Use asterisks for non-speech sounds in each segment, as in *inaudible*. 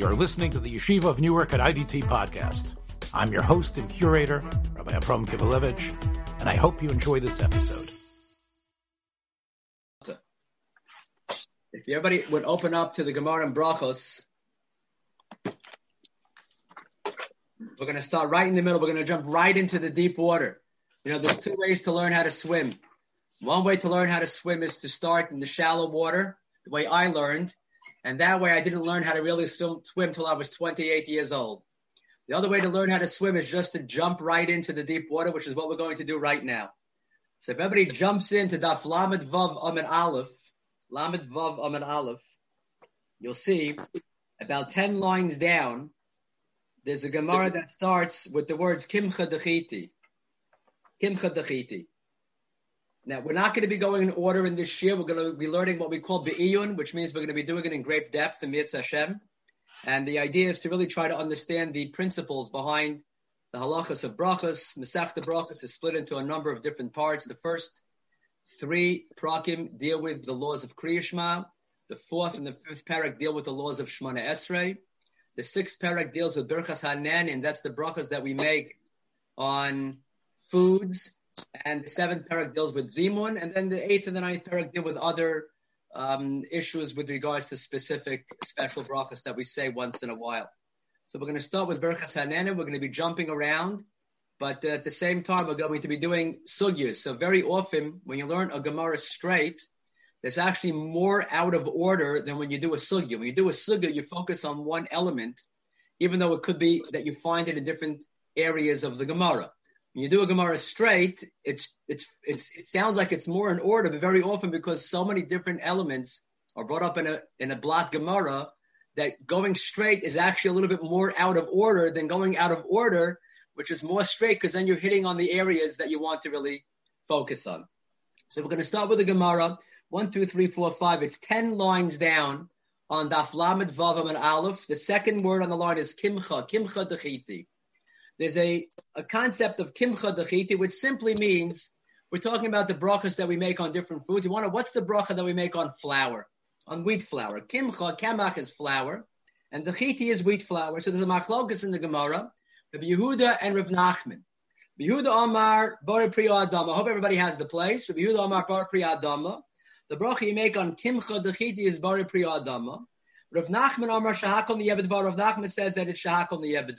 You're listening to the Yeshiva of Newark at IDT podcast. I'm your host and curator, Rabbi Abram Kibalevich, and I hope you enjoy this episode. If everybody would open up to the Gemara and Brachos, we're going to start right in the middle. We're going to jump right into the deep water. You know, there's two ways to learn how to swim. One way to learn how to swim is to start in the shallow water, the way I learned. And that way I didn't learn how to really swim till I was 28 years old. The other way to learn how to swim is just to jump right into the deep water, which is what we're going to do right now. So if everybody jumps into Daf Lamed Vav Amid Aleph, Lamed Vav Amid Aleph, you'll see about 10 lines down, there's a Gemara that starts with the words Kimcha Dechiti. Kimcha Dechiti. Now, we're not going to be going in order in this year. We're going to be learning what we call Be'iyun, which means we're going to be doing it in great depth in Mitzvah Hashem. And the idea is to really try to understand the principles behind the halachas of brachas. Masech brachas is split into a number of different parts. The first three prakim deal with the laws of Kriyashma. The fourth and the fifth parak deal with the laws of Shmona Esrei. The sixth parak deals with Berchas Hanan, and that's the brachas that we make on foods and the seventh parak deals with Zimun, and then the eighth and the ninth parak deal with other um, issues with regards to specific special brachas that we say once in a while. So we're going to start with Berchas Hanenim. We're going to be jumping around, but uh, at the same time, we're going to be doing sugyas. So very often, when you learn a Gemara straight, there's actually more out of order than when you do a sugya. When you do a sugya, you focus on one element, even though it could be that you find it in different areas of the Gemara. When you do a Gemara straight, it's, it's, it's, it sounds like it's more in order, but very often because so many different elements are brought up in a, in a block Gemara, that going straight is actually a little bit more out of order than going out of order, which is more straight because then you're hitting on the areas that you want to really focus on. So we're going to start with the Gemara. One, two, three, four, five. It's 10 lines down on Daf Lamed Vavam and Aleph. The second word on the line is Kimcha, Kimcha Dechiti there's a, a concept of kimcha dechiti, which simply means we're talking about the brachas that we make on different foods. You want to, what's the bracha that we make on flour, on wheat flour? Kimcha, kamach is flour, and dechiti is wheat flour. So there's a machlokas in the Gemara, Rabbi Yehuda and Rabbi Nachman. Rabbi Yehuda Amar Bar Priya Adama. I hope everybody has the place. Rabbi Yehuda Amar Bar Priya Adama. The bracha you make on kimcha dechiti is Bar Priya Adama. Rav Nachman Amar Shahakol Niyebed Rav Nachman says that it's Shahakol Niyebed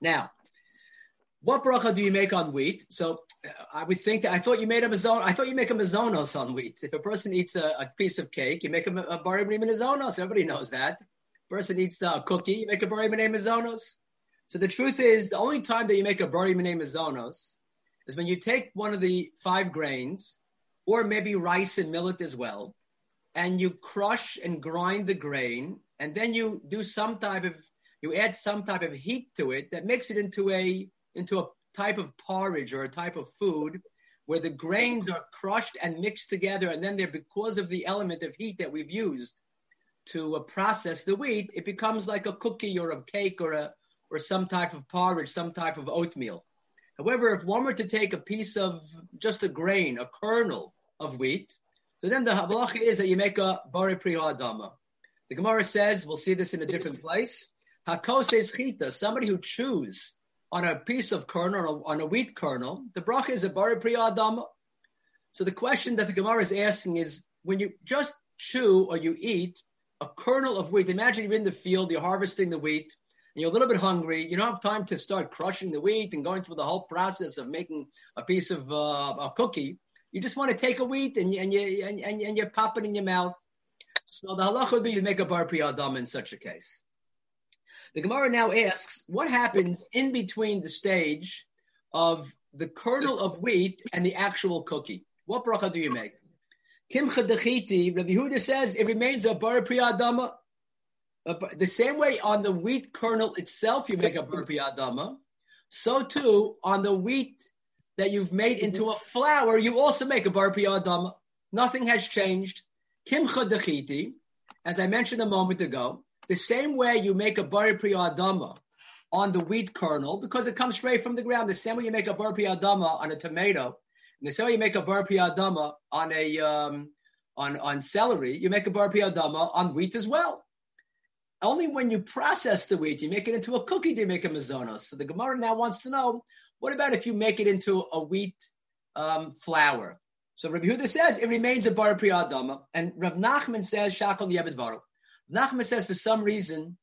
now, what bracha do you make on wheat? So uh, I would think that I thought you made a mazon. I thought you make a mazonos on wheat. If a person eats a, a piece of cake, you make a, a barim mazonos. Everybody knows that. Person eats a cookie, you make a barim mazonos. So the truth is, the only time that you make a barim mazonos is when you take one of the five grains, or maybe rice and millet as well, and you crush and grind the grain, and then you do some type of you add some type of heat to it that makes it into a into a type of porridge or a type of food where the grains are crushed and mixed together and then they're because of the element of heat that we've used to uh, process the wheat it becomes like a cookie or a cake or a or some type of porridge some type of oatmeal. However if one were to take a piece of just a grain a kernel of wheat so then the halacha is that you make a bari priyadama the gemara says we'll see this in a different place Hakoses chita, somebody who chews on a piece of kernel, on a wheat kernel, the bracha is a bari priyadama. So the question that the Gemara is asking is, when you just chew or you eat a kernel of wheat, imagine you're in the field, you're harvesting the wheat, and you're a little bit hungry, you don't have time to start crushing the wheat and going through the whole process of making a piece of uh, a cookie. You just want to take a wheat and, and, you, and, and, and you pop it in your mouth. So the halacha would be you make a bar priyadam in such a case. The Gemara now asks, what happens in between the stage of the kernel of wheat and the actual cookie? What bracha do you make? Kimcha dechiti, Rabbi Huda says it remains a bar priyadama. The same way on the wheat kernel itself you make a bar priyadama, so too on the wheat that you've made into a flour, you also make a bar priyadama. Nothing has changed. Kimcha as I mentioned a moment ago, the same way you make a bari adama on the wheat kernel because it comes straight from the ground. The same way you make a bari adama on a tomato, and the same way you make a bari adama on a um, on on celery, you make a bari adama on wheat as well. only when you process the wheat, you make it into a cookie, do you make a mazonos. So the Gemara now wants to know, what about if you make it into a wheat um, flour? So Rabbi Huda says it remains a bar priyadama, and Rav Nachman says shakal yebed varo. Nachman says for some reason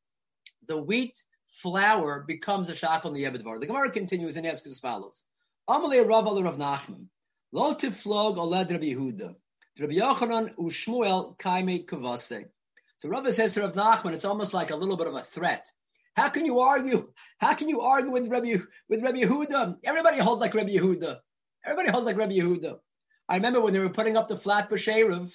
the wheat flour becomes a shakal the varo. The Gemara continues and asks as follows: Amalei Rav Rav Nachman lo oled Rabbi Yehuda. Rabbi Yochanan u'Shmuel kavase. So Rabbi says to Rav Nachman, it's almost like a little bit of a threat. How can you argue? How can you argue with Rabbi with Rabbi Yehuda? Everybody holds like Rabbi Yehuda. Everybody holds like Rabbi Yehuda. I remember when they were putting up the Flatbush Erev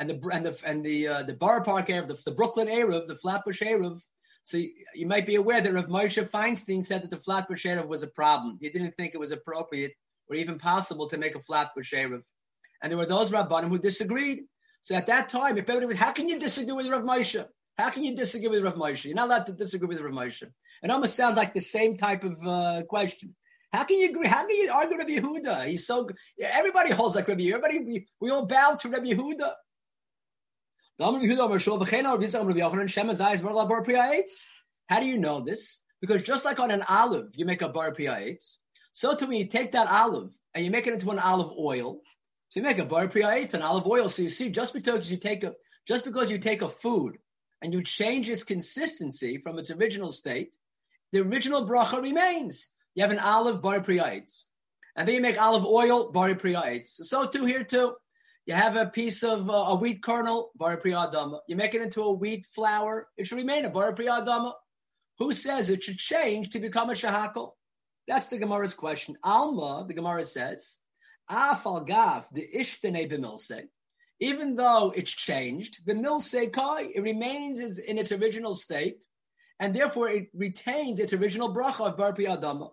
and the and the and the uh, the Borough Park Erev, the, the Brooklyn Erev, the Flatbush Erev. So you, you, might be aware that Rav Moshe Feinstein said that the Flatbush Erev was a problem. He didn't think it was appropriate or even possible to make a Flatbush Erev. And there were those Rabbanim who disagreed. So at that time, if everybody, how can you disagree with Rav Moshe? How can you disagree with Rav Moshe? You're not allowed to disagree with Rav Moshe. It almost sounds like the same type of uh, question. How can you agree? How can you argue Rabbi Yehuda? He's so everybody holds like Rabbi Yehuda. Everybody we, we all bow to Rabbi Yehuda. How do you know this? Because just like on an olive, you make a bar piyaetz. So to me, you take that olive and you make it into an olive oil. So you make a bar piyaetz, an olive oil. So you see, just because you take a just because you take a food and you change its consistency from its original state, the original bracha remains. You have an olive bar priyaites. And then you make olive oil bar priyaites. So too here too. You have a piece of uh, a wheat kernel, bar priyadama. You make it into a wheat flour. It should remain a bar priyadama. Who says it should change to become a shahakal? That's the Gemara's question. Alma, the Gemara says, Afal gav the ishtene b'milse. Even though it's changed, the milse kai, it remains in its original state, and therefore it retains its original bracha of bar priyadama.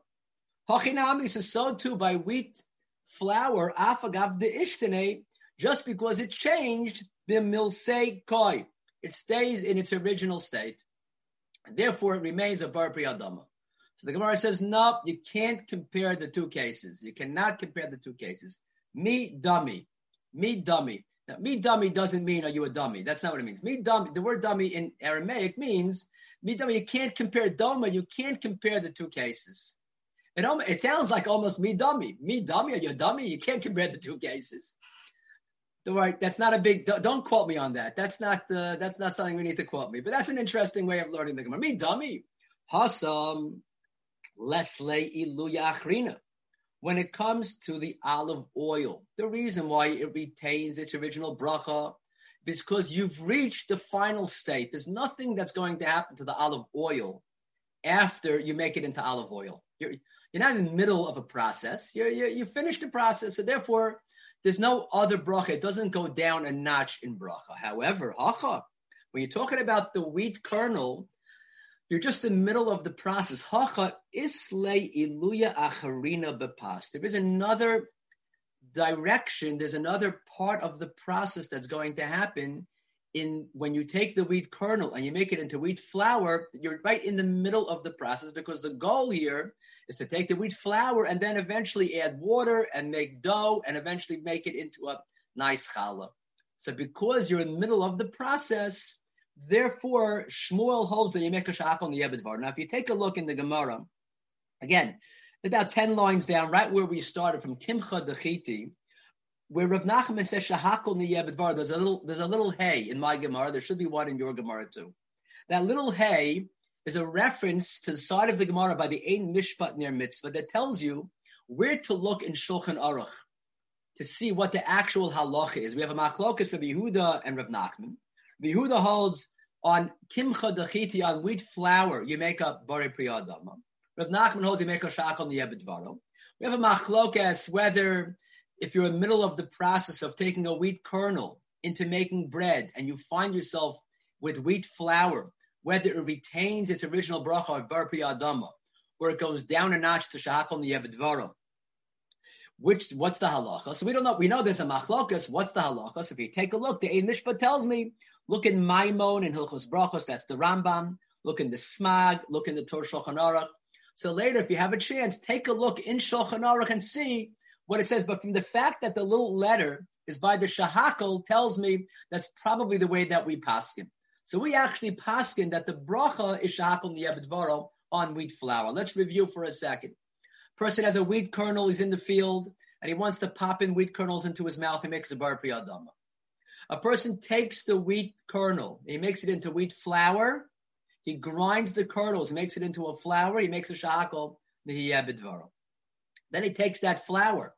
Hachinami is so too by wheat flour, afagav de ishtene, just because it changed, the milsei koi. It stays in its original state. Therefore, it remains a bar priyadama. So the Gemara says, no, you can't compare the two cases. You cannot compare the two cases. Me dummy. Me dummy. Now, me dummy doesn't mean are you a dummy? That's not what it means. Me dummy, the word dummy in Aramaic means me dummy. You can't compare doma. You can't compare the two cases. It, it sounds like almost me dummy. Me dummy, are you a dummy? You can't compare the two cases. Worry, that's not a big. Don't quote me on that. That's not uh, that's not something we need to quote me. But that's an interesting way of learning the Gemara. Me dummy, hasam lesle iluya. When it comes to the olive oil, the reason why it retains its original bracha is because you've reached the final state. There's nothing that's going to happen to the olive oil after you make it into olive oil. You're, you're not in the middle of a process. You're, you're, you finished the process, so therefore there's no other bracha. It doesn't go down a notch in bracha. However, hacha, when you're talking about the wheat kernel, you're just in the middle of the process. Hacha isle iluya acharina bepas. There is another direction. There's another part of the process that's going to happen in when you take the wheat kernel and you make it into wheat flour, you're right in the middle of the process because the goal here is to take the wheat flour and then eventually add water and make dough and eventually make it into a nice challah. So because you're in the middle of the process, therefore Shmuel holds that you make a shach on the Yebedvar. Now, if you take a look in the Gemara, again, about 10 lines down, right where we started from Kimcha Dechiti, where Rav Nachman says shahakol niyebedvar, there's a little there's a little hay in my Gemara. There should be one in your Gemara too. That little hay is a reference to the side of the Gemara by the Ein Mishpat near Mitzvah that tells you where to look in Shulchan Aruch to see what the actual halacha is. We have a machlokas for Yehuda and Rav Nachman. Yehuda holds on kimcha dechiti on wheat flour you make a bari priyadama. Rav Nachman holds you make a shak on the yebedvaro. We have a machlokas whether if you're in the middle of the process of taking a wheat kernel into making bread and you find yourself with wheat flour, whether it retains its original bracha of bar adama, or it goes down a notch to shahakol niyebedvarim. Which what's the halacha? So we don't know. We know there's a machlokas. What's the halacha? So if you take a look, the Ein Mishpat tells me, look in Maimon and Hilchos Brachos. That's the Rambam. Look in the Smag. Look in the Tur Shulchan Aruch. So later, if you have a chance, take a look in Shulchan Aruch and see what it says, but from the fact that the little letter is by the shahakal tells me that's probably the way that we pass him. So we actually paskin that the bracha is shahakum niyabedvaro on wheat flour. Let's review for a second. Person has a wheat kernel, he's in the field, and he wants to pop in wheat kernels into his mouth, he makes a bar priyadama. A person takes the wheat kernel, he makes it into wheat flour, he grinds the kernels, makes it into a flour, he makes a shahakom niyabedvaro. Then he takes that flour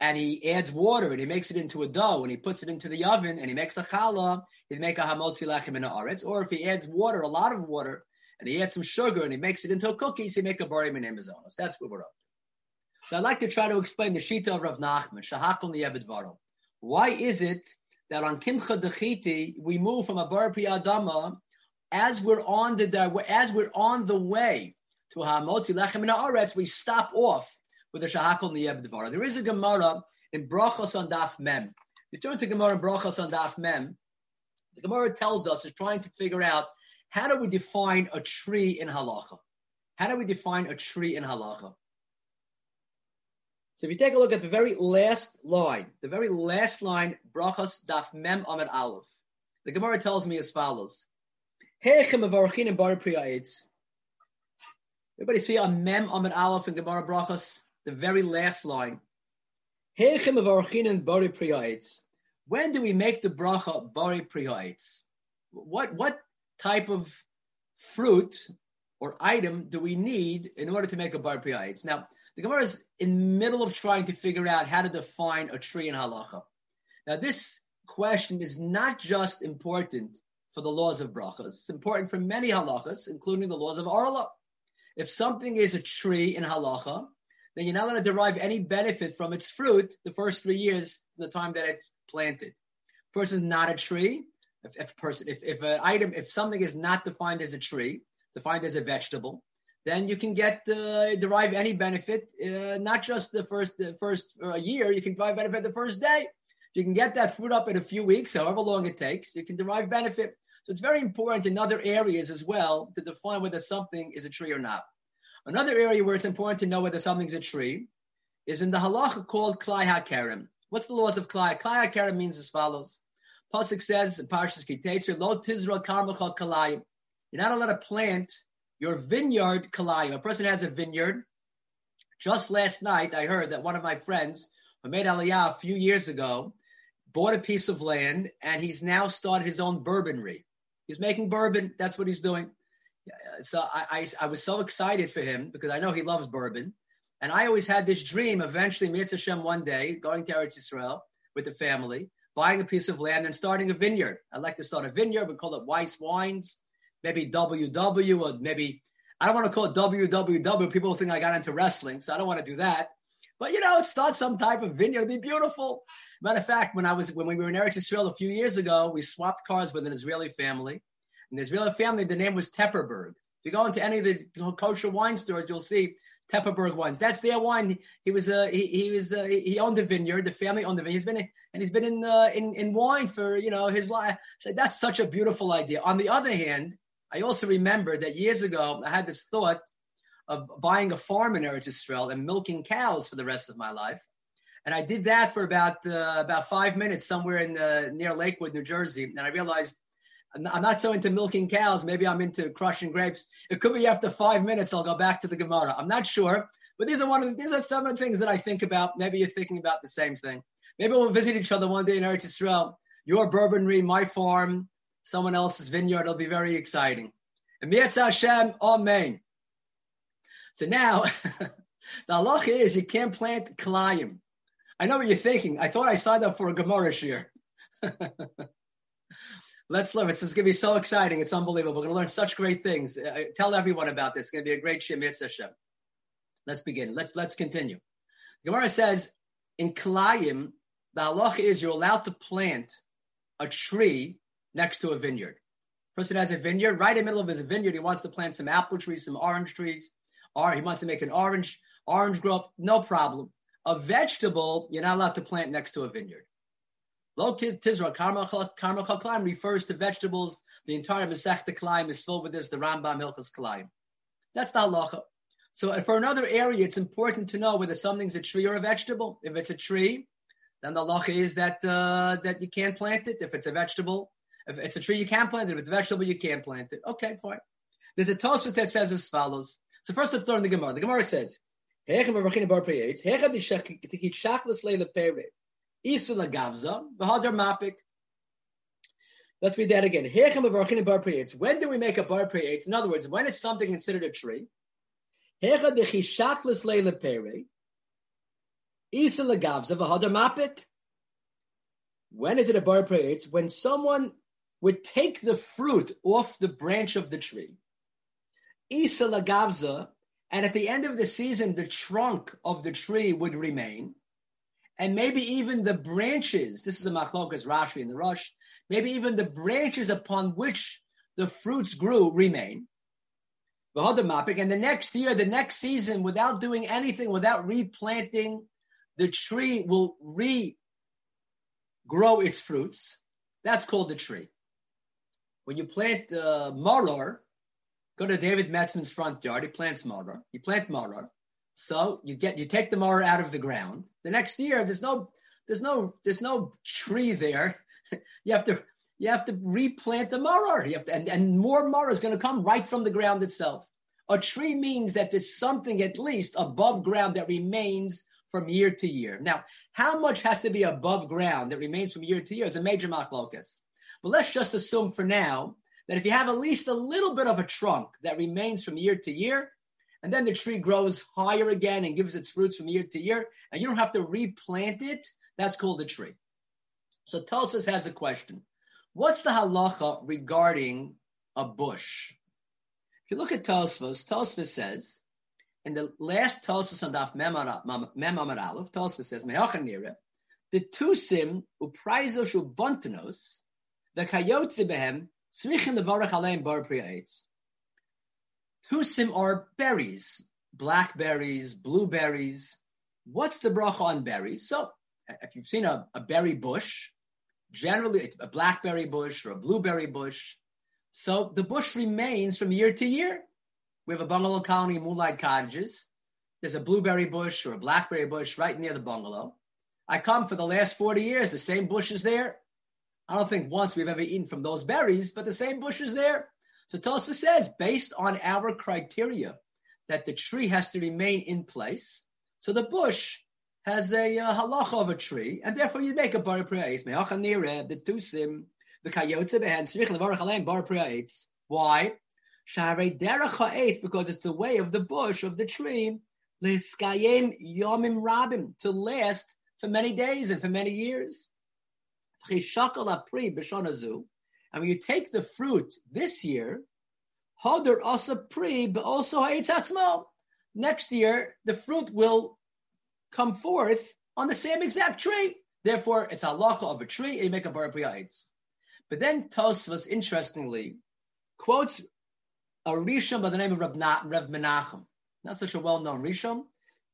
and he adds water and he makes it into a dough and he puts it into the oven and he makes a challah, he'd make a hamotzi lechem in a aretz. Or if he adds water, a lot of water, and he adds some sugar and he makes it into cookies, he make a barim in Amazonas. That's what we're up to. So I'd like to try to explain the shita of Rav Nachman, shahakol niyabed Why is it that on Kimcha Dechiti we move from a bar adama as we're on the as we're on the way to hamotzi lechem in aretz, we stop off with the shahakol niyeb dvara. There is a Gemara in Brachos on Daf Mem. You turn to Gemara in Brachos on Daf Mem. The Gemara tells us is trying to figure out how do we define a tree in halacha. How do we define a tree in halacha? So if you take a look at the very last line, the very last line, Brachos Daf Mem Amid Aleph, the Gemara tells me as follows. Everybody see a Mem Amid Aleph in Gemara Brachos? The very last line. When do we make the bracha bari priyaitz? What what type of fruit or item do we need in order to make a bar priyaitz? Now, the Gemara is in the middle of trying to figure out how to define a tree in halacha. Now, this question is not just important for the laws of brachas. It's important for many halachas, including the laws of arla. If something is a tree in halacha, then you're not going to derive any benefit from its fruit the first three years, the time that it's planted. Person is not a tree. If, if person, if, if an item, if something is not defined as a tree, defined as a vegetable, then you can get uh, derive any benefit, uh, not just the first the first uh, year. You can derive benefit the first day. You can get that fruit up in a few weeks, however long it takes. You can derive benefit. So it's very important in other areas as well to define whether something is a tree or not. Another area where it's important to know whether something's a tree is in the halacha called klai hakerem. What's the laws of klai? Klai hakerem means as follows. Pasuk says in Parshas Kitesir, lo tizra karmacha kalayim. You're not allowed to plant your vineyard kalayim. A person has a vineyard. Just last night, I heard that one of my friends who made aliyah a few years ago bought a piece of land and he's now started his own bourbonry. He's making bourbon. That's what he's doing so I, I, I, was so excited for him because I know he loves bourbon. And I always had this dream eventually, Mitzvah Hashem, one day, going to Eretz Yisrael with the family, buying a piece of land and starting a vineyard. I'd like to start a vineyard. We call it Weiss Wines, maybe WW, or maybe, I don't want to call it WWW. People think I got into wrestling, so I don't want to do that. But you know, start some type of vineyard. It'd be beautiful. Matter of fact, when I was when we were in Eretz Yisrael a few years ago, we swapped cars with an Israeli family. The Israeli family, the name was Tepperberg. If you go into any of the kosher wine stores, you'll see Tepperberg wines. That's their wine. He was uh, he, he was uh, he owned the vineyard. The family owned the vineyard. He's been in, and he's been in uh, in in wine for you know his life. So that's such a beautiful idea. On the other hand, I also remember that years ago I had this thought of buying a farm in Eretz Israel and milking cows for the rest of my life. And I did that for about uh, about five minutes somewhere in uh, near Lakewood, New Jersey. And I realized I'm not so into milking cows. Maybe I'm into crushing grapes. It could be after five minutes I'll go back to the Gemara. I'm not sure, but these are one of the, these are some of the things that I think about. Maybe you're thinking about the same thing. Maybe we'll visit each other one day in Eretz Yisrael. Your bourbonry, my farm, someone else's vineyard. It'll be very exciting. And Hashem, Amen. So now, *laughs* the halacha is you can't plant kalayim. I know what you're thinking. I thought I signed up for a Gemara shir. *laughs* Let's learn. It's, going to be so exciting. It's unbelievable. We're going to learn such great things. Uh, tell everyone about this. It's going to be a great Shem Hashem. Let's begin. Let's let's continue. Gemara says in Kalayim, the halacha is you're allowed to plant a tree next to a vineyard. Person has a vineyard right in the middle of his vineyard. He wants to plant some apple trees, some orange trees, or he wants to make an orange orange grove. No problem. A vegetable you're not allowed to plant next to a vineyard. Lo tizra karma klaim refers to vegetables. The entire Masechta Klaim is filled with this. The Rambam Hilchas Klaim. That's the halacha. So for another area, it's important to know whether something's a tree or a vegetable. If it's a tree, then the halacha is that uh, that you can't plant it. If it's a vegetable, If it's a tree, you can't plant it. If it's a vegetable, you can't plant it. Okay, fine. There's a Tosfos that says as follows. So first, let's learn the Gemara. The Gemara says, let's read that again. When do we make a bar In other words, when is something considered a tree? When is it a bar It's when someone would take the fruit off the branch of the tree. Isa lagavza, and at the end of the season, the trunk of the tree would remain, and maybe even the branches. This is a machlokas Rashi in the Rosh. Maybe even the branches upon which the fruits grew remain. And the next year, the next season, without doing anything, without replanting, the tree will regrow its fruits. That's called the tree. When you plant uh, maror, go to David Metzman's front yard. He plants maror. You plant maror. So you get you take the maror out of the ground. The next year, there's no there's no there's no tree there. *laughs* you have to you have to replant the maror. You have to, and, and more maror is going to come right from the ground itself. A tree means that there's something at least above ground that remains from year to year. Now, how much has to be above ground that remains from year to year is a major machlokas. But let's just assume for now that if you have at least a little bit of a trunk that remains from year to year, and then the tree grows higher again and gives its fruits from year to year, and you don't have to replant it, that's called a tree. So Tosfos has a question. What's the halacha regarding a bush? If you look at Tosfos, Tosfos says, in the last Tosfos on Daf Mem Amar Aleph, Tosfos says, the tusim upraizo shu bontenos, the kayotze behem, the levarach aleim bar priyates. Tusim are berries, blackberries, blueberries. What's the bracha on berries? So, if you've seen a, a berry bush, generally it's a blackberry bush or a blueberry bush. So the bush remains from year to year. We have a bungalow colony, Moonlight Cottages. There's a blueberry bush or a blackberry bush right near the bungalow. I come for the last 40 years, the same bush is there. I don't think once we've ever eaten from those berries, but the same bush is there. So Tosfos says, based on our criteria, that the tree has to remain in place. So the bush has a uh, halacha of a tree, and therefore you make a bar praise. The tusim, the kayotze behan, srich levarach bar praise. Why? Because it's the way of the bush, of the tree, liskayim yomim rabim, to last for many days and for many years. And when you take the fruit this year, Hodor also pri, but also ha'etzatzmo. Next year, the fruit will come forth on the same exact tree. Therefore, it's halacha of a tree, and you make a bar But then Tosfos, interestingly, quotes a Rishon by the name of Rav, Rav Menachem. Not such a well-known Rishon.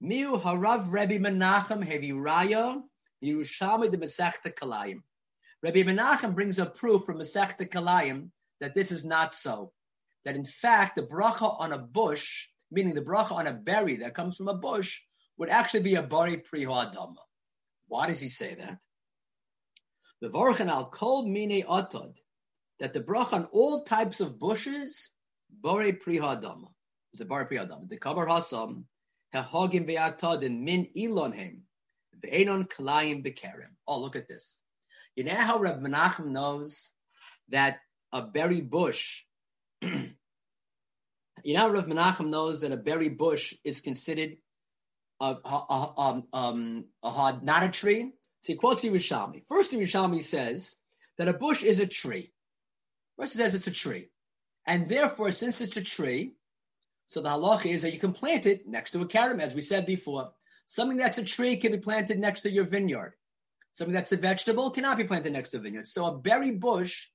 Miu harav Rebbe Menachem hevi raya Yerushalmi de Masechta Kalayim. Rabbi Menachem brings a proof from Masechta Kalayim that this is not so. That in fact, the bracha on a bush, meaning the bracha on a berry that comes from a bush, would actually be a bari priho adama. Why does he say that? The vorchen al kol mine atod, that the bracha on all types of bushes, bari priho adama, is a bari priho adama. The kabar hasam, hahogim ve'atod min ilonhem, ve'enon kalayim bekerem. Oh, look at this. You know how Rav Menachem knows that a berry bush, *clears throat* you know Rav Menachem knows that a berry bush is considered a, a, a, um, um, a, not a tree? So he quotes Yerushalmi. First, Yerushalmi says that a bush is a tree. First, he says it's a tree. And therefore, since it's a tree, so the halacha is that you can plant it next to a karam, as we said before. Something that's a tree can be planted next to your vineyard. Something that's a vegetable cannot be planted next to a vineyard. So a berry bush,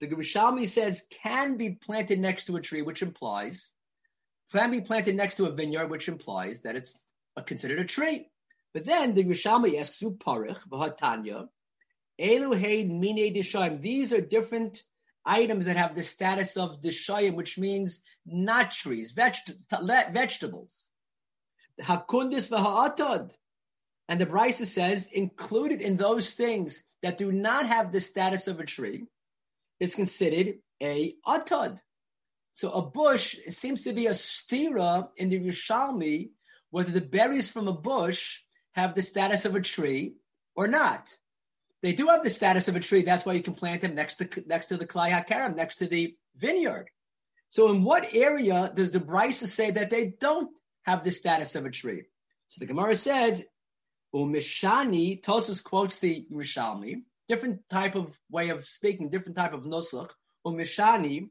the Yerushalmi says, can be planted next to a tree, which implies can be planted next to a vineyard, which implies that it's a, considered a tree. But then the Yerushalmi asks, Parich, V'hatanya, Elu Heid Mine Dishayim. These are different items that have the status of Dishayim, which means not trees, veget- vegetables. Hakundis V'ha'atad. And the Brisa says, included in those things that do not have the status of a tree, is considered a atad. So a bush, it seems to be a stira in the Yerushalmi, whether the berries from a bush have the status of a tree or not. They do have the status of a tree. That's why you can plant them next to next to the klai hakaram, next to the vineyard. So, in what area does the Brisa say that they don't have the status of a tree? So the Gemara says, "Umishani." Tosfos quotes the Yerushalmi, different type of way of speaking, different type of nusach. Umishani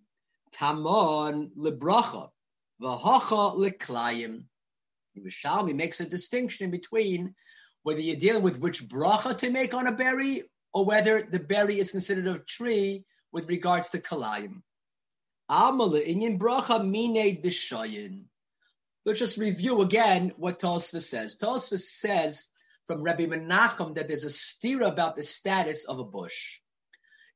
tamon lebracha v'hacha leklayim. Yerushalmi makes a distinction in between whether you're dealing with which bracha to make on a berry or whether the berry is considered a tree with regards to kalayim. Amala inyan bracha mine deshayin. Let's just review again what Tosfos says. Tosfos says from Rabbi Menachem that there's a steer about the status of a bush.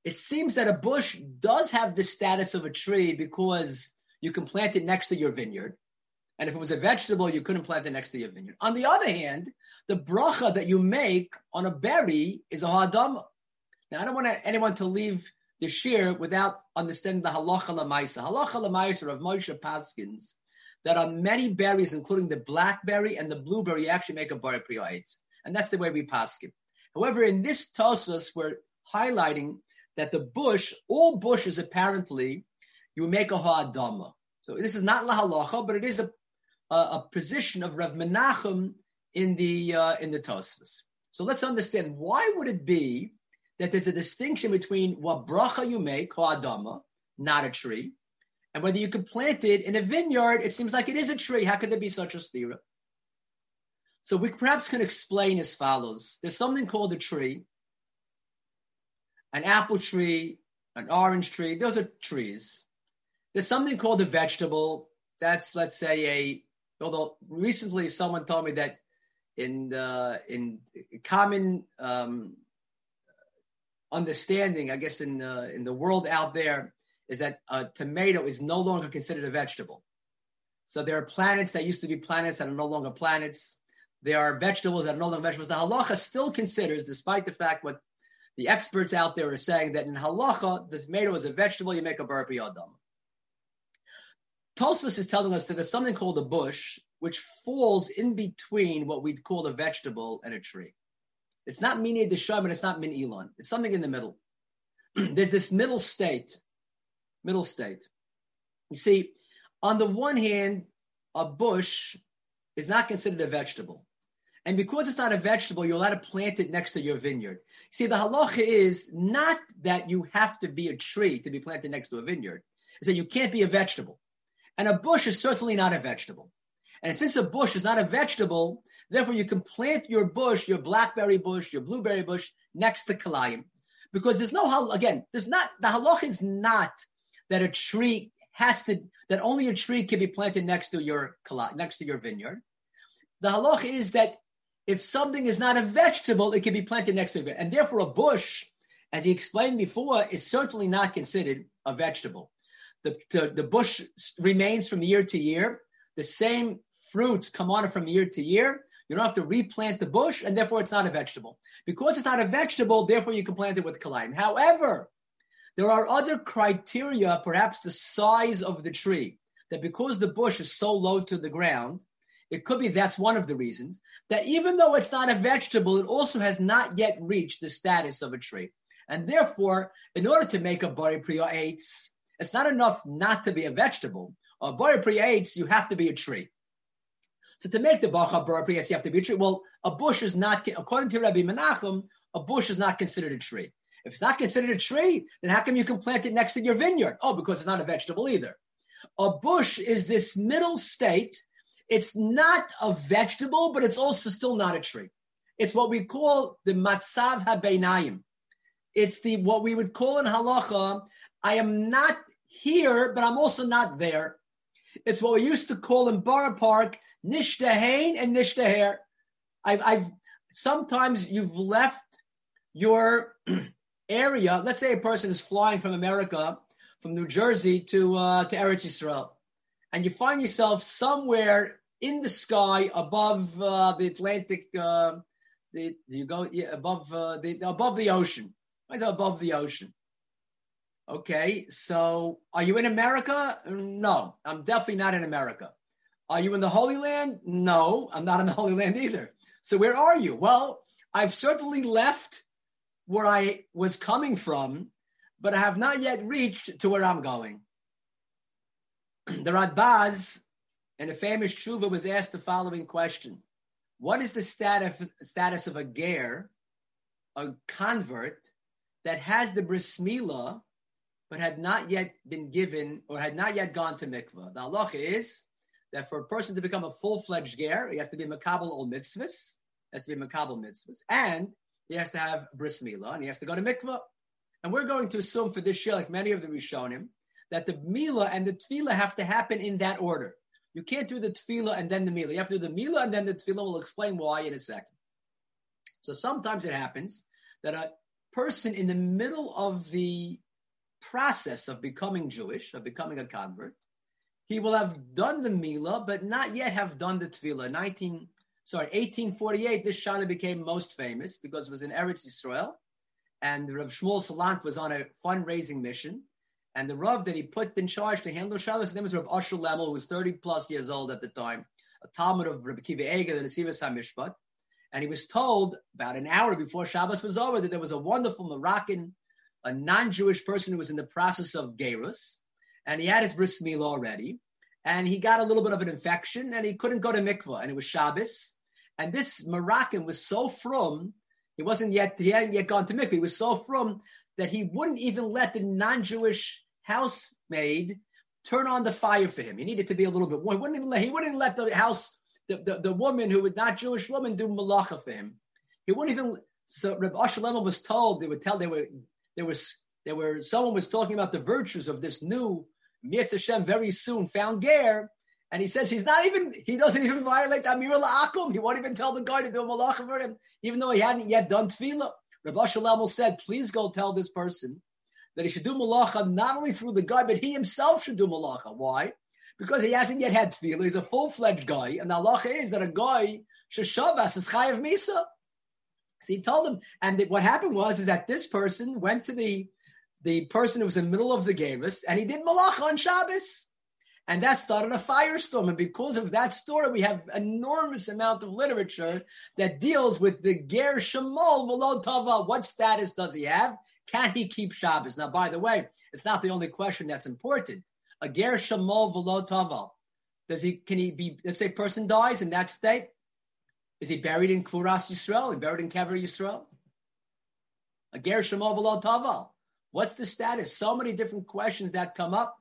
It seems that a bush does have the status of a tree because you can plant it next to your vineyard. And if it was a vegetable, you couldn't plant it next to your vineyard. On the other hand, the bracha that you make on a berry is a ha'adama. Now, I don't want anyone to leave the shir without understanding the halacha lamaisa. Halacha lamaisa of Moshe Paskins that on many berries, including the blackberry and the blueberry, you actually make a bar. And that's the way we paskin. However, in this Tosfos, we're highlighting that the bush, all bushes apparently, you make a ha'adama. So this is not la halacha, but it is a a, a position of Rav Menachem in the uh, in the Tosfos. So let's understand why would it be that there's a distinction between what bracha you make, adama, not a tree, and whether you could plant it in a vineyard. It seems like it is a tree. How could there be such a stira? So we perhaps can explain as follows: There's something called a tree, an apple tree, an orange tree. Those are trees. There's something called a vegetable. That's let's say a Although recently someone told me that in the, in common um, understanding, I guess in uh, in the world out there, is that a tomato is no longer considered a vegetable. So there are planets that used to be planets that are no longer planets. There are vegetables that are no longer vegetables. The halacha still considers, despite the fact what the experts out there are saying, that in halacha the tomato is a vegetable. You make a burpee adam. Tosfos is telling us that there's something called a bush, which falls in between what we'd call a vegetable and a tree. It's not mini desham and it's not min elon. It's something in the middle. *clears throat* there's this middle state, middle state. You see, on the one hand, a bush is not considered a vegetable. And because it's not a vegetable, you're allowed to plant it next to your vineyard. See, the halacha is not that you have to be a tree to be planted next to a vineyard. It's that you can't be a vegetable. And a bush is certainly not a vegetable. And since a bush is not a vegetable, therefore you can plant your bush, your blackberry bush, your blueberry bush next to kalayim. Because there's no, again, there's not, the halach is not that a tree has to, that only a tree can be planted next to your, next to your vineyard. The halach is that if something is not a vegetable, it can be planted next to it. And therefore a bush, as he explained before, is certainly not considered a vegetable the, the, the bush remains from year to year. The same fruits come on it from year to year. You don't have to replant the bush, and therefore it's not a vegetable. Because it's not a vegetable, therefore you can plant it with kalayim. However, there are other criteria, perhaps the size of the tree, that because the bush is so low to the ground, it could be that's one of the reasons that even though it's not a vegetable, it also has not yet reached the status of a tree. And therefore, in order to make a bari priya eitz, it's not enough not to be a vegetable. A bar priyates, you have to be a tree. So to make the bacha bar priyates, you have to be a tree. Well, a bush is not, according to Rabbi Menachem, a bush is not considered a tree. If it's not considered a tree, then how come you can plant it next to your vineyard? Oh, because it's not a vegetable either. A bush is this middle state. It's not a vegetable, but it's also still not a tree. It's what we call the matzav habeinayim. It's the what we would call in halacha I am not here, but I'm also not there. It's what we used to call in Borough Park, nishtahain and nishtaher. I've, I've, sometimes you've left your *clears throat* area. Let's say a person is flying from America, from New Jersey to, uh, to Eretz Yisrael, and you find yourself somewhere in the sky above uh, the Atlantic, uh, the, you go yeah, above uh, the above the ocean. Why is it above the ocean? Okay, so are you in America? No, I'm definitely not in America. Are you in the Holy Land? No, I'm not in the Holy Land either. So where are you? Well, I've certainly left where I was coming from, but I have not yet reached to where I'm going. *clears throat* the Radbaz in a famous tshuva was asked the following question. What is the status, status of a ger, a convert, that has the bris milah, but had not yet been given or had not yet gone to mikvah? The halacha is that for a person to become a full-fledged ger, he has to be makabel ol mitzvahs, has to be makabel mitzvahs, and he has to have bris milah, and he has to go to mikvah. And we're going to assume for this year, like many of the Rishonim, that the milah and the tevilah have to happen in that order. You can't do the tevilah and then the milah. You have to do the milah and then the tevilah. We'll explain why in a second. So sometimes it happens that a person in the middle of the process of becoming Jewish, of becoming a convert, he will have done the milah, but not yet have done the tevilah. 19, sorry, 1848, this shana became most famous because it was in Eretz Yisrael, and Rav Shmuel Salant was on a fundraising mission, and the Rav that he put in charge to handle Shabbos, his name was Rav Asher Lemel, who was 30 plus years old at the time, a Talmud of Rabbi Kiva Eger, the Nesivas HaMishpat. And he was told about an hour before Shabbos was over that there was a wonderful Moroccan, a non-Jewish person who was in the process of Gerus, and he had his bris milah already, and he got a little bit of an infection, and he couldn't go to mikvah, and it was Shabbos. And this Moroccan was so from, he wasn't yet, he hadn't yet gone to mikvah, he was so from that he wouldn't even let the non-Jewish housemaid turn on the fire for him. He needed to be a little bit warm. He wouldn't even let, he wouldn't let the house, the, the, the woman who was not Jewish woman do malacha for him. He wouldn't even, so Reb Asher was told, they would tell, they were, there was, there were, someone was talking about the virtues of this new Mirz Hashem very soon found Ger, and he says he's not even, he doesn't even violate Amir Akum. He won't even tell the guy to do a malacha for him, even though he hadn't yet done tevilah. Rabbi Shalom said, please go tell this person that he should do malacha not only through the guy, but he himself should do malacha. Why? Because he hasn't yet had tevilah. He's a full-fledged guy. And the halacha is that a guy, should sheshavas, is chayav misa. So he told him. And what happened was, is that this person went to the, the person who was in the middle of the gavis, and he did malacha on Shabbos. And that started a firestorm. And because of that story, we have enormous amount of literature that deals with the Ger Shemol Volotava. What status does he have? Can he keep Shabbos? Now, by the way, it's not the only question that's important. A Ger Shemol Volotava. Does he, can he be, let's say person dies in that state. Is he buried in Kuras Yisrael? He buried in Kever Yisrael? A Ger Shemol Volotava. What's the status? So many different questions that come up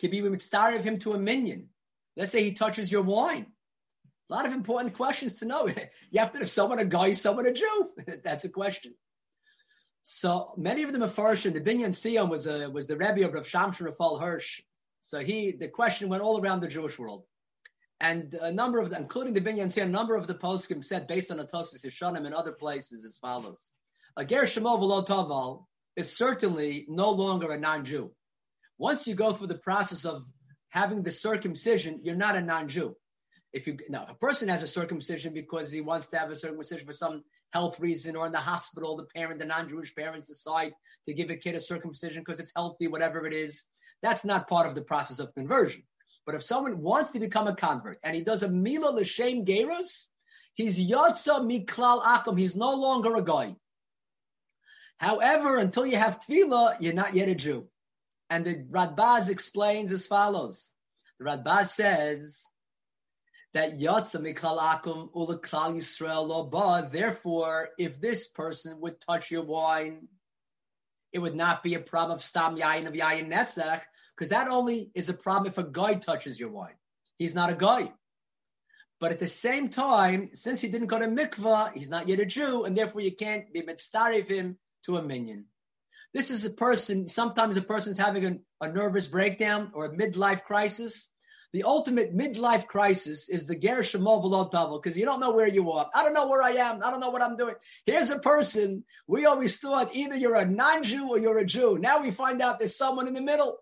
could be mitzvah of him to a minion. Let's say he touches your wine. A lot of important questions to know. *laughs* You have to know someone a guy, someone a Jew. *laughs* That's a question. So many of the Mefarshim, the Binyan Sion was was the Rebbe of Rav Shamshon Rafael Hirsch. So he, the question went all around the Jewish world. And a number of them, including the Binyan Sion, a number of the poskim said, based on the Tosfos Yeshanim and other places, as follows. A Ger Shemov Taval is certainly no longer a non-Jew. Once you go through the process of having the circumcision, you're not a non-Jew. If you now, if a person has a circumcision because he wants to have a circumcision for some health reason, or in the hospital, the parent, the non-Jewish parents decide to give a kid a circumcision because it's healthy, whatever it is, that's not part of the process of conversion. But if someone wants to become a convert and he does a mila l'shem gerus, he's yotza miklal akum. He's no longer a guy. However, until you have tevilah, you're not yet a Jew. And the Radbaz explains as follows. The Radbaz says that Yotza Mikal Akum Ulaklal Yisrael Loba. Therefore, if this person would touch your wine, it would not be a problem of Stam Yain of Yain Nesach, because that only is a problem if a guy touches your wine. He's not a guy. But at the same time, since he didn't go to mikvah, he's not yet a Jew, and therefore you can't be mitzvah him to a minion. This is a person, sometimes a person's having a nervous breakdown or a midlife crisis. The ultimate midlife crisis is the Ger Shemov because you don't know where you are. I don't know where I am. I don't know what I'm doing. Here's a person, we always thought either you're a non-Jew or you're a Jew. Now we find out there's someone in the middle.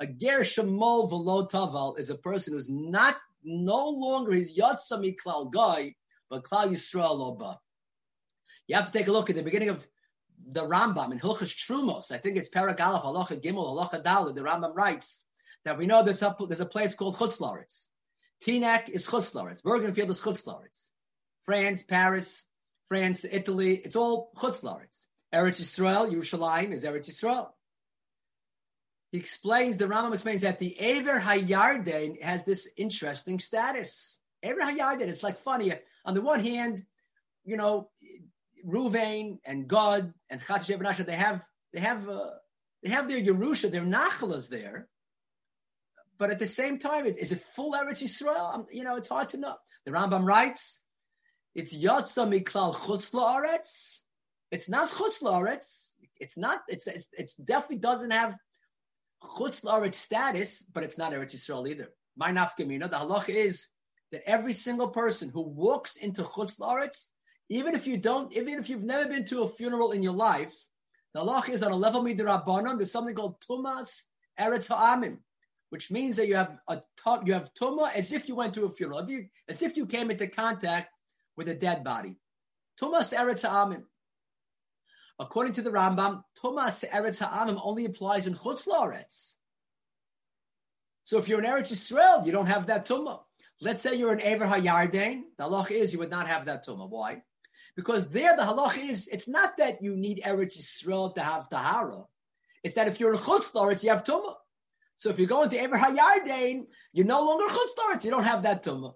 A Ger Shemov Taval is a person who's not, no longer his Yatsami Klal guy, but Klal Yisrael Oba. You have to take a look at the beginning of the Rambam in Hilchas Trumos, I think it's Paragalaf, Halacha Gimel, Halacha Dalad, the Rambam writes that we know there's a, there's a place called Chutzlaritz. Teaneck is Chutzlaritz. Bergenfield is Chutzlaritz. France, Paris, France, Italy, it's all Chutzlaritz. Eretz Yisrael, Yerushalayim is Eretz Yisrael. He explains, the Rambam explains that the Aver Hayarden has this interesting status. Aver Hayarden, it's like funny. On the one hand, you know, Ruvain and Gad and Chatz Menashe, they have they have uh, they have their Yerusha, their Nachalas there. But at the same time, is it full Eretz Yisrael? You know, it's hard to know. The Rambam writes, it's Yatsa Miklal Chutz La'aretz. It's not Chutz La'aretz. It's not, it's, it's, it's definitely doesn't have Chutz La'aretz status, but it's not Eretz Yisrael either. My nafkamina, the halach is that every single person who walks into Chutz La'aretz, even if you don't, even if you've never been to a funeral in your life, the halach is on a level midrabanon, there's something called Tumas Eretz Ha'amim which means that you have a you have tuma as if you went to a funeral, you, as if you came into contact with a dead body. Tumas eretz ha'amim. According to the Rambam, tumas eretz ha'amim only applies in chutz la'aretz. So if you're in Eretz Yisrael, you don't have that tumah. Let's say you're in Ever Hayarden, the halach is you would not have that tumah. Why? Because there the halach is, it's not that you need Eretz Yisrael to have tahara. It's that if you're in Chutz La'aretz, you have tumah. So if you go into Ever Hayarden, you're no longer Chutz You don't have that tumah.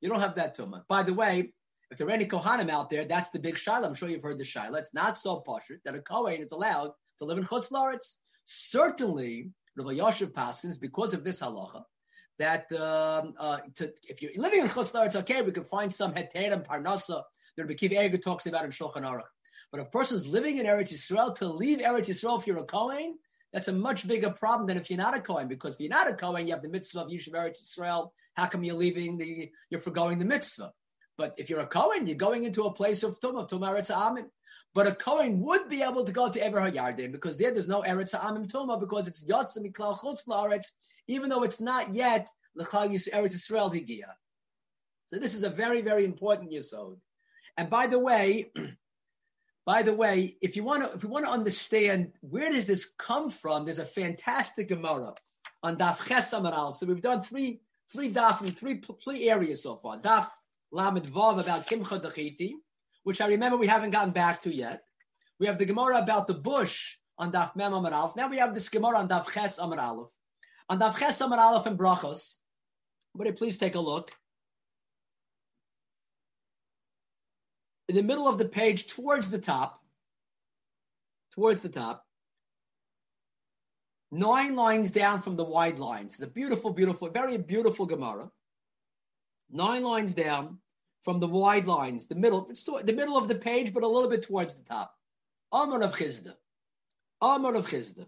You don't have that tumah. By the way, if there are any Kohanim out there, that's the big Shiloh. I'm sure you've heard the Shiloh. It's not so poshut that a Kohen is allowed to live in Chutz Certainly, Rabbi Yoshev Paskins, because of this halacha, that um, uh, to, if you're living in Chutz it's okay, we can find some heter and parnasa that Rabbi Eiger talks about in Shulchan Aruch. But a person's living in Eretz Yisrael, to leave Eretz Yisrael if you're a Kohen, that's a much bigger problem than if you're not a Kohen, because if you're not a Kohen, you have the mitzvah of Yishuv Eretz Yisrael. How come you're leaving the, you're forgoing the mitzvah? But if you're a Kohen, you're going into a place of Tumah, Tumah Eretz Amim. But a Kohen would be able to go to Ever HaYarden because there there's no Eretz Amim Tumah because it's Yotze Miklal Chutz La'aretz, even though it's not yet L'chal Eretz Yisrael Higia. So this is a very, very important Yisod. And by the way, *clears throat* by the way, if you want to, if you want to understand where does this come from, there's a fantastic Gemara on Daf Ches So we've done three, three Daf in three, three areas so far. Daf Lamed Vav about Kimcha Dachiti, which I remember we haven't gotten back to yet. We have the Gemara about the bush on Daf Mem Amar Aleph. Now we have this Gemara on Daf Ches Amar Aleph. On Daf Ches Amar Aleph and Brachos, would please take a look? In the middle of the page towards the top, towards the top, nine lines down from the wide lines. It's a beautiful, beautiful, very beautiful Gemara. Nine lines down from the wide lines, the middle, the middle of the page, but a little bit towards the top. Amar of Chizda. Amar of Chizda.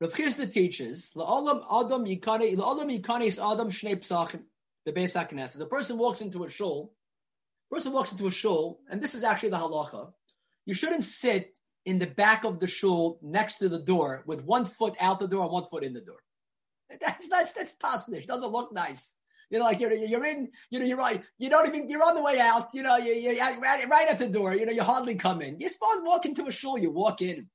Rav Chizda teaches, La'olam Adam Yikane, La'olam Yikanes Adam Shnei Psachim, the Beis HaKnesses. A person walks into a shul, person walks into a shul, and this is actually the halacha, you shouldn't sit in the back of the shul next to the door with one foot out the door and one foot in the door. That's that's that's tasnish. Doesn't look nice. You know, like you're you're in. You know, you're right. You don't even. You're on the way out. You know, you you right, right at the door. You know, you hardly come in. You're supposed to walk into a shul. You walk in.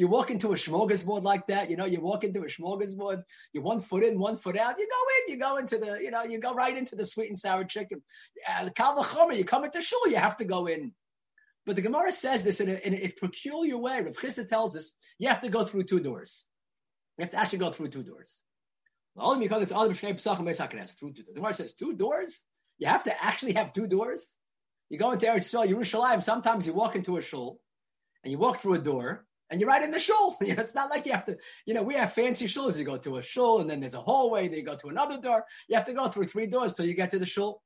You walk into a smorgasbord like that. You know, you walk into a smorgasbord. You're one foot in, one foot out. You go in. You go into the. You know, you go right into the sweet and sour chicken. Uh, Kal You come into shul. You have to go in. But the Gemara says this in a, in a peculiar way. Rav Chisda tells us you have to go through two doors. You have to actually go through two doors. The Gemara says two doors. You have to actually have two doors. You go into Eretz Yisrael, Yerushalayim. Sometimes you walk into a shul, and you walk through a door, and you're right in the shul. *laughs* You know, it's not like you have to. You know, we have fancy shuls. You go to a shul, and then there's a hallway. Then you go to another door. You have to go through three doors till you get to the shul.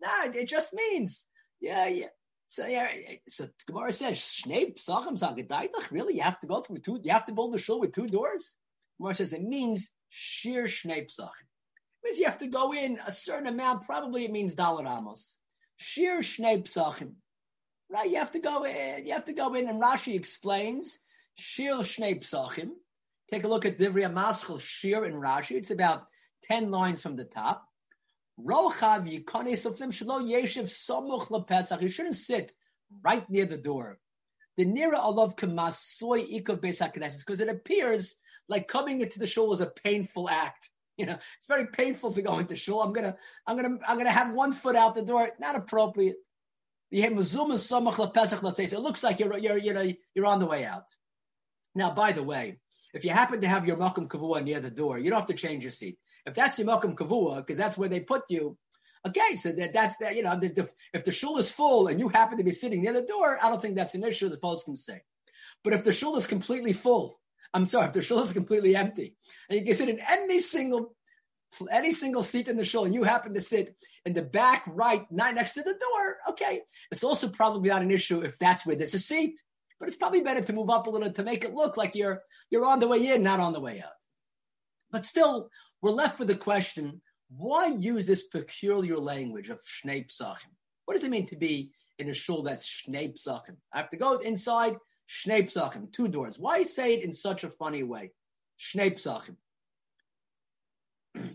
Nah, it just means, yeah, yeah. So yeah, so Gemara says, psachim zagadaitach. Really, you have to go through two. You have to build a shul with two doors. Gemara says it means shir shnei psachim. It means you have to go in a certain amount. Probably it means daled amos. Shir shnei psachim. Right, you have to go in. You have to go in, and Rashi explains shir shnei psachim. Take a look at Divrei Maschil shir in Rashi. It's about ten lines from the top. Rochav Yikonis Lefnim Shalo Yeshiv Samuch LePesach. You shouldn't sit right near the door. the nira alav kamasoy ikav beis haknesses because it appears like coming into the shul is a painful act. *laughs* You know, it's very painful to go into shul. I'm gonna, I'm gonna, I'm gonna have one foot out the door. Not appropriate. It looks like you're, you're, you know, you're on the way out. Now, by the way, if you happen to have your makom kavua near the door, you don't have to change your seat. If that's your makom kavua, because that's where they put you, okay, so that, that's that, you know, the, the, if the shul is full and you happen to be sitting near the door, I don't think that's an issue, the post can say. But if the shul is completely full, I'm sorry, if the shul is completely empty, and you can sit in any single any single seat in the shul, and you happen to sit in the back right, not next to the door, okay. It's also probably not an issue if that's where there's a seat. But it's probably better to move up a little to make it look like you're you're on the way in, not on the way out. But still, we're left with the question: Why use this peculiar language of shnei psachim? What does it mean to be in a shul that's shnei psachim? I have to go inside shnei psachim, two doors. Why say it in such a funny way? Shnei psachim.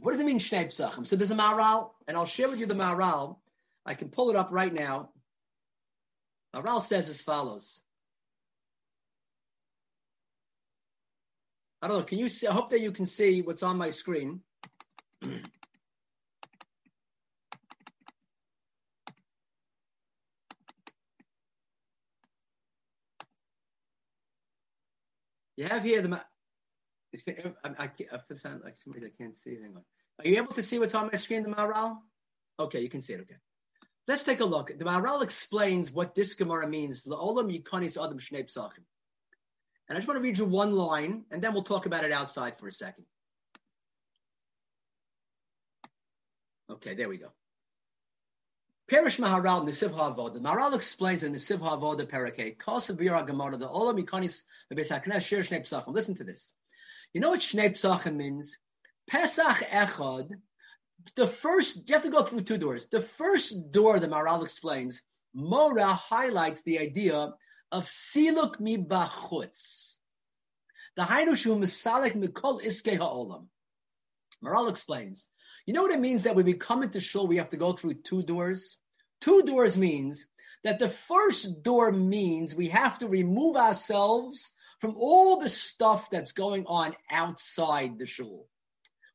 What does it mean shnei psachim? So there's a maral, and I'll share with you the maral. I can pull it up right now. Maral says as follows. I don't know. Can you see? I hope that you can see what's on my screen. *clears throat* You have here the. I, I, I, I can't see. Hang on. Are you able to see what's on my screen, the Maharal? Okay, you can see it. Okay. Let's take a look. The Maharal explains what this Gemara means. And I just want to read you one line, and then we'll talk about it outside for a second. Okay, there we go. Perish Maharal Nisiv Havoda. Maharal explains in Nisiv Havoda Parakeh, Kosav Bira Gemara, the Olam Ikonis, the HaKnes, Shir Shnei Psachim. Listen to this. You know what Shnei Psachim means? Pesach Echad, the first, you have to go through two doors. The first door, the Maharal explains, Mora highlights the idea of siluk mi bachutz. The hainu shu misalik mikol iske ha'olam. Maral explains. You know what it means that when we come into shul, we have to go through two doors? Two doors means that the first door means we have to remove ourselves from all the stuff that's going on outside the shul,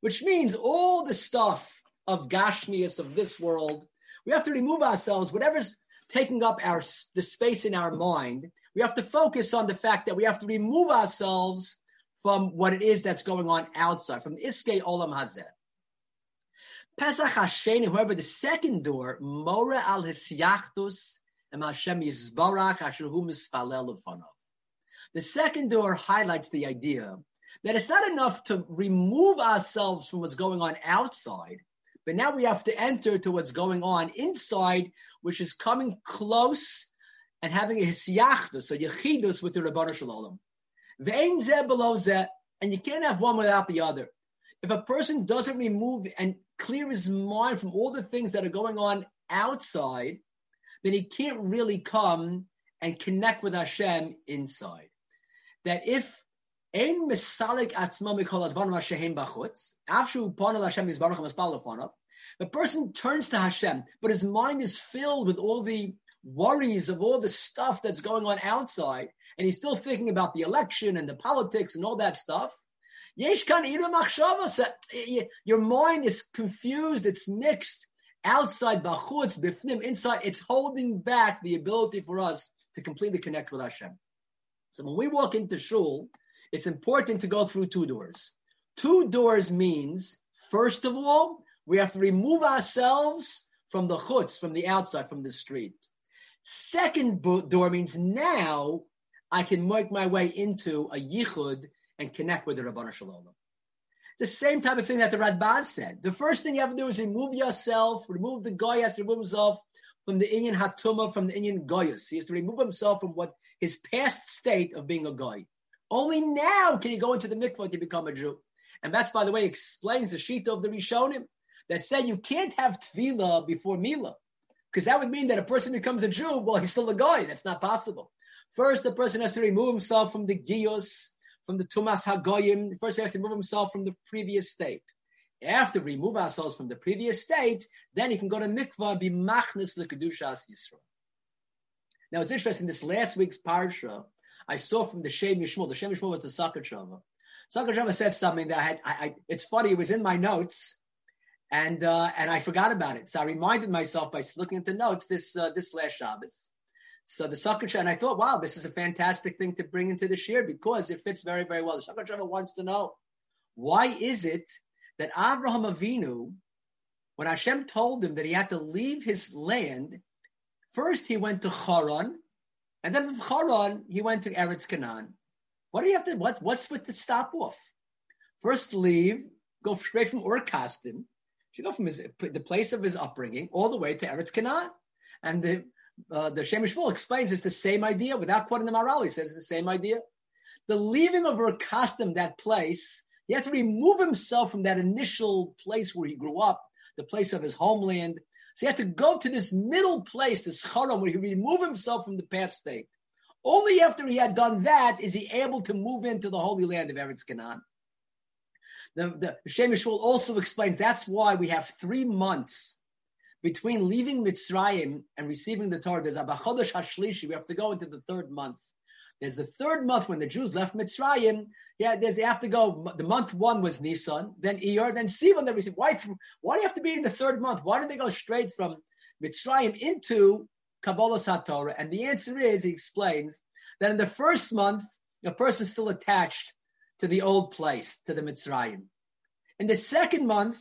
which means all the stuff of Gashmias of this world, we have to remove ourselves, whatever's taking up our the space in our mind, we have to focus on the fact that we have to remove ourselves from what it is that's going on outside, from Iske Olam Hazeh. Pesach Hashem, however, the second door, Mora al Hisyachtus, and Hashem Yizbarach Asher Hu Mispalel The second door highlights the idea that it's not enough to remove ourselves from what's going on outside, but now we have to enter to what's going on inside, which is coming close and having a hisyachdus, a yechidus with the Ribono Shel Olam. Ve'ein below zeh, and you can't have one without the other. If a person doesn't remove and clear his mind from all the things that are going on outside, then he can't really come and connect with Hashem inside. That if Ein misalik atzma mikol advarim hashem bachutz. Afshu ponel Hashem yizbaruch mispal The person turns to Hashem, but his mind is filled with all the worries of all the stuff that's going on outside, and he's still thinking about the election and the politics and all that stuff. Your mind is confused, it's mixed. Outside, bachutz, bifnim, inside, it's holding back the ability for us to completely connect with Hashem. So when we walk into shul, it's important to go through two doors. Two doors means, first of all, we have to remove ourselves from the chutz, from the outside, from the street. Second door means now I can make my way into a yichud and connect with the Ribono Shel Olam. The same type of thing that the Radbaz said. The first thing you have to do is remove yourself, remove the guy has to remove himself from the Indian Hatuma, from the Indian Goyas. He has to remove himself from what his past state of being a guy. Only now can you go into the mikvah to become a Jew. And that's, by the way, explains the sheet of the Rishonim that said you can't have tevilah before Mila. Because that would mean that a person becomes a Jew, well, he's still a guy. That's not possible. First, the person has to remove himself from the Gios, from the Tumas Hagoyim. First, he has to remove himself from the previous state. After remove ourselves from the previous state, then he can go to mikvah and be machnes lekedushas Yisrael. Now it's interesting. This last week's parsha, I saw from the Shem MiShmuel. The Shem MiShmuel was the Sakar Shava. Shava said something that I had. I, I, it's funny. It was in my notes, and uh, and I forgot about it. So I reminded myself by looking at the notes this uh, this last Shabbos. So the Sakar and I thought, wow, this is a fantastic thing to bring into the shir because it fits very very well. The Sakar wants to know why is it that Avraham Avinu, when Hashem told him that he had to leave his land, first he went to Haran, and then from Haran he went to Eretz Canaan. What do you have to? What, what's with the stop off? First leave, go straight from Ur go from his, the place of his upbringing all the way to Eretz Canaan. And the uh, the Shem MiShmuel explains it's the same idea without quoting the Maharal. He says it's the same idea. The leaving of Ur that place, he had to remove himself from that initial place where he grew up, the place of his homeland. So he had to go to this middle place, this Charan, where he remove himself from the past state. Only after he had done that is he able to move into the holy land of Eretz Canaan. The, the Shemesh also explains that's why we have three months between leaving Mitzrayim and receiving the Torah. There's a Bachodesh Hashlishi. We have to go into the third month. There's the third month when the Jews left Mitzrayim. Yeah, there's they have to go. The month one was Nisan, then Iyar, then Sivan. They. Why? Why do you have to be in the third month? Why don't they go straight from Mitzrayim into Kabbalah Satorah? And the answer is, he explains that in the first month, a person is still attached to the old place, to the Mitzrayim. In the second month,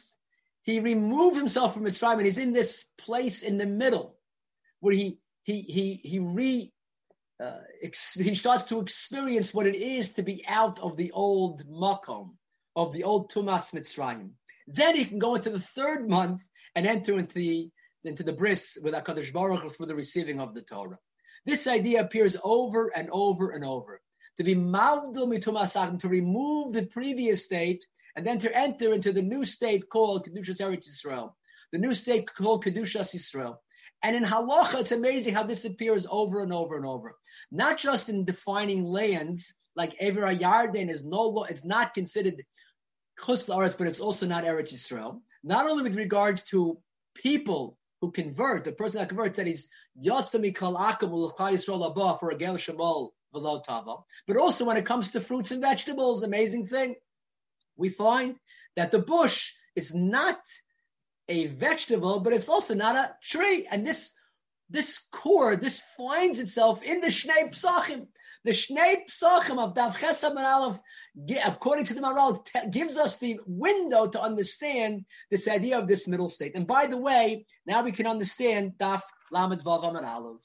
he removed himself from Mitzrayim and he's in this place in the middle where he he he he re uh, ex- *laughs* he starts to experience what it is to be out of the old makom of the old Tumas Mitzrayim. Then he can go into the third month and enter into the into the bris with Hakadosh Baruch Hu for the receiving of the Torah. This idea appears over and over and over. To be mavdul mitumasakim, to remove the previous state and then to enter into the new state called Kedushas Eretz Yisrael, the new state called Kedushas Yisrael. And in halacha, it's amazing how this appears over and over and over. Not just in defining lands, like Ever HaYarden is no, law, it's not considered Chutz La'aretz, but it's also not Eretz Yisrael. Not only with regards to people who convert, the person that converts, that is Yotzami Kal Akum Yisrael Abba for a Gel Shemal V'lo Tava. But also when it comes to fruits and vegetables, amazing thing, we find that the bush is not a vegetable, but it's also not a tree. And this this core, this finds itself in the Shnei Psachim. The Shnei Psachim of Dav Chesam and Aleph, according to the Maharal, gives us the window to understand this idea of this middle state. And by the way, now we can understand Daf Lamed Vav and Aleph.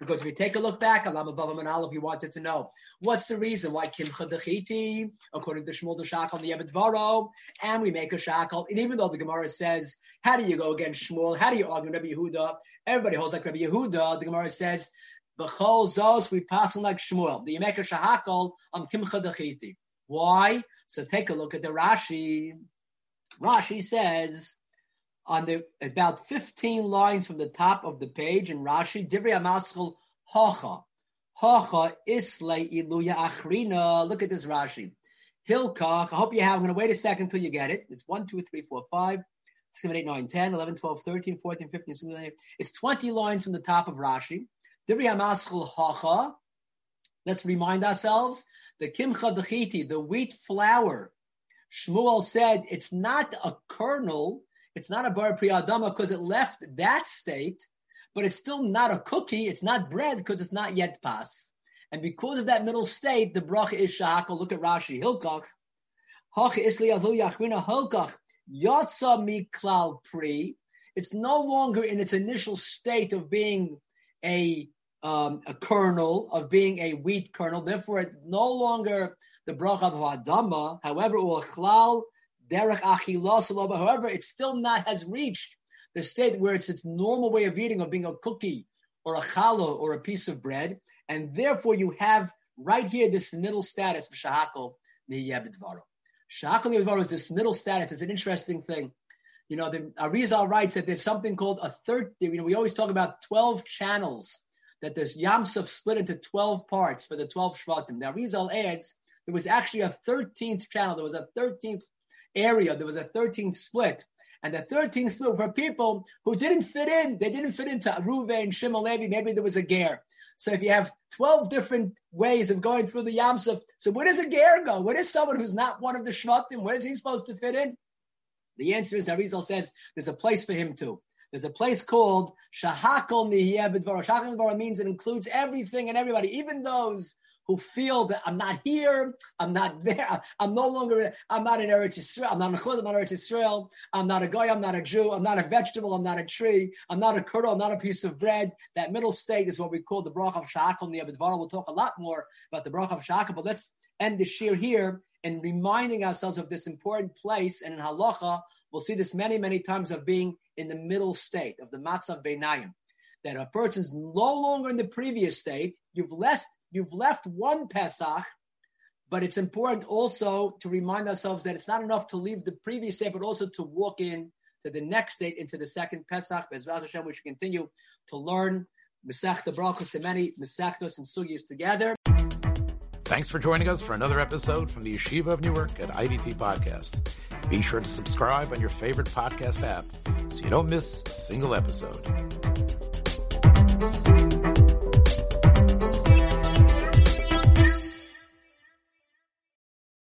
Because if we take a look back on Lamed Vav and Aleph, we wanted to know what's the reason why Kimcha Dachiti, according to Shmuel the Shakal, the Yebet Varo, and we make a Shakal. And even though the Gemara says, how do you go against Shmuel? How do you argue Rabbi Yehuda? Everybody holds like Rabbi Yehuda. The Gemara says, B'chol zos, we pass on like Shmuel. The Yemeka Shahakal on Kimcha Dachiti. Why? So take a look at the Rashi. Rashi says, on the about 15 lines from the top of the page in Rashi, Divrei Amaschel Hacha. Hacha Isle Iluya Achrina. Look at this Rashi. Hilkach. I hope you have. I'm going to wait a second until you get it. It's 1, 2, 3, 4, 5, 6, 7, 8, 9, 10, 11, 12, 13, 14, 15, 16, 17. It's 20 lines from the top of Rashi. Divrei Amaschel Hacha. Let's remind ourselves the Kimcha Dechiti, the wheat flour. Shmuel said it's not a kernel it's not a bar priyadama because it left that state, but it's still not a cookie. It's not bread because it's not yet pas. And because of that middle state, the bracha is shahakal. Look at Rashi. Hilkach. Hach isli yachrina hilkach. Yatsa miklal pri. It's no longer in its initial state of being a um, a kernel, of being a wheat kernel. Therefore, it's no longer the bracha of Adama. However, ulchlal derech However, it still not has reached the state where it's its normal way of eating, of being a cookie or a challah or a piece of bread, and therefore you have right here this middle status of shahakol miyebidvaro. Shahakol miyebidvaro is this middle status. It's an interesting thing. You know, the Arizal writes that there's something called a third. You know, we always talk about twelve channels. That there's Yamsuf split into twelve parts for the twelve shvatim. Now Arizal adds there was actually a thirteenth channel. There was a thirteenth area, there was a 13th split, And the 13th split for people who didn't fit in. They didn't fit into Ruve and Shimon. Maybe there was a ger. So if you have 12 different ways of going through the Yamsuf, so where does a ger go? Where does someone who's not one of the Shvatim, where is he supposed to fit in? The answer is, Arizal says, there's a place for him too. There's a place called Shahakol Nihiyeh B'dvaro. Shahakol means it includes everything and everybody, even those who feel that I'm not here, I'm not there, I'm no longer, I'm not in Eretz Yisrael, I'm not a Chud, I'm not Eretz Yisrael, I'm not a guy, I'm not a Jew, I'm not a vegetable, I'm not a tree, I'm not a kernel, I'm not a piece of bread. That middle state is what we call the Brach of Shakal Niyabidvar. We'll talk a lot more about the Brach of Shakal, but let's end the shir here in reminding ourselves of this important place. And in Halacha, we'll see this many, many times of being in the middle state of the Matzav Beinayim. That a person's no longer in the previous state, you've left You've left one Pesach, but it's important also to remind ourselves that it's not enough to leave the previous day, but also to walk in to the next date, into the second Pesach. Bezras Hashem, we should continue to learn Masechta Brachos and many Masechtos and Sugyas together. Thanks for joining us for another episode from the Yeshiva of Newark at IDT Podcast. Be sure to subscribe on your favorite podcast app so you don't miss a single episode.